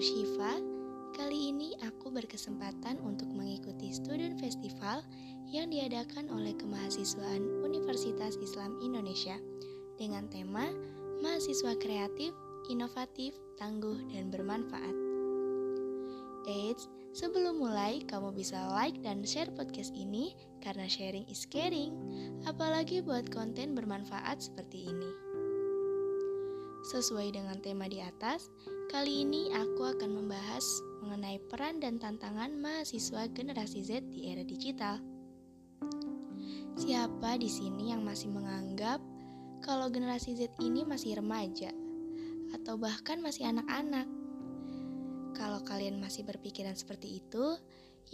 Syifa. Kali ini aku berkesempatan untuk mengikuti Student Festival yang diadakan oleh Kemahasiswaan Universitas Islam Indonesia dengan tema Mahasiswa Kreatif, Inovatif, Tangguh, dan Bermanfaat. Eits, sebelum mulai kamu bisa like dan share podcast ini karena sharing is caring, apalagi buat konten bermanfaat seperti ini. Sesuai dengan tema di atas, kali ini aku akan membahas mengenai peran dan tantangan mahasiswa generasi Z di era digital. Siapa di sini yang masih menganggap kalau generasi Z ini masih remaja atau bahkan masih anak-anak? Kalau kalian masih berpikiran seperti itu,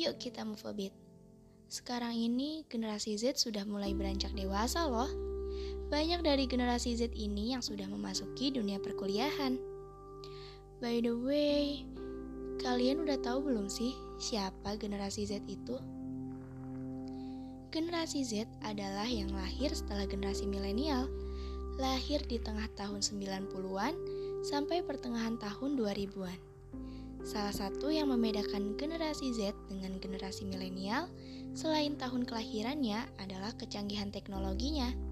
yuk kita move a bit. Sekarang ini generasi Z sudah mulai beranjak dewasa loh. Banyak dari generasi Z ini yang sudah memasuki dunia perkuliahan. By the way, kalian udah tahu belum sih siapa generasi Z itu? Generasi Z adalah yang lahir setelah generasi milenial, lahir di tengah tahun 90-an sampai pertengahan tahun 2000-an. Salah satu yang membedakan generasi Z dengan generasi milenial selain tahun kelahirannya adalah kecanggihan teknologinya.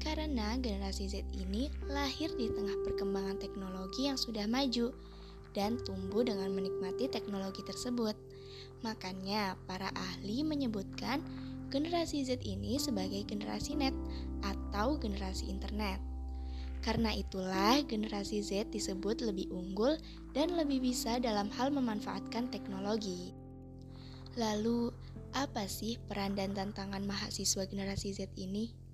Karena generasi Z ini lahir di tengah perkembangan teknologi yang sudah maju dan tumbuh dengan menikmati teknologi tersebut. Makanya, para ahli menyebutkan generasi Z ini sebagai generasi net atau generasi internet. Karena itulah generasi Z disebut lebih unggul dan lebih bisa dalam hal memanfaatkan teknologi. Lalu, apa sih peran dan tantangan mahasiswa generasi Z ini?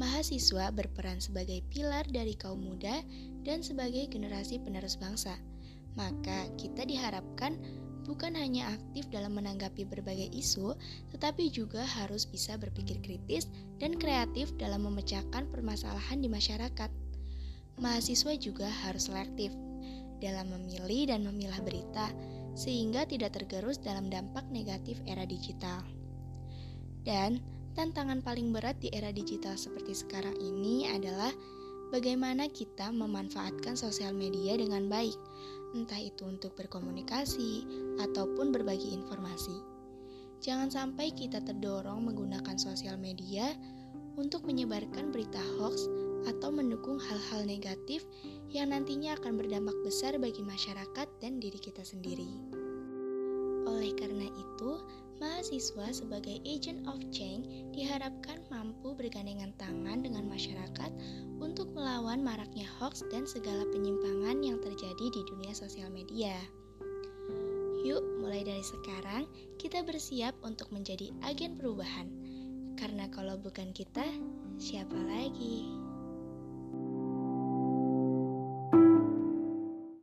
Mahasiswa berperan sebagai pilar dari kaum muda dan sebagai generasi penerus bangsa. Maka kita diharapkan bukan hanya aktif dalam menanggapi berbagai isu, tetapi juga harus bisa berpikir kritis dan kreatif dalam memecahkan permasalahan di masyarakat. Mahasiswa juga harus selektif dalam memilih dan memilah berita, sehingga tidak tergerus dalam dampak negatif era digital. Dan Tantangan paling berat di era digital seperti sekarang ini adalah bagaimana kita memanfaatkan sosial media dengan baik, entah itu untuk berkomunikasi ataupun berbagi informasi. Jangan sampai kita terdorong menggunakan sosial media untuk menyebarkan berita hoax atau mendukung hal-hal negatif yang nantinya akan berdampak besar bagi masyarakat dan diri kita sendiri. Oleh karena itu, mahasiswa sebagai agent of change diharapkan mampu bergandengan tangan dengan masyarakat untuk melawan maraknya hoax dan segala penyimpangan yang terjadi di dunia sosial media. Yuk, mulai dari sekarang kita bersiap untuk menjadi agen perubahan. Karena kalau bukan kita, siapa lagi?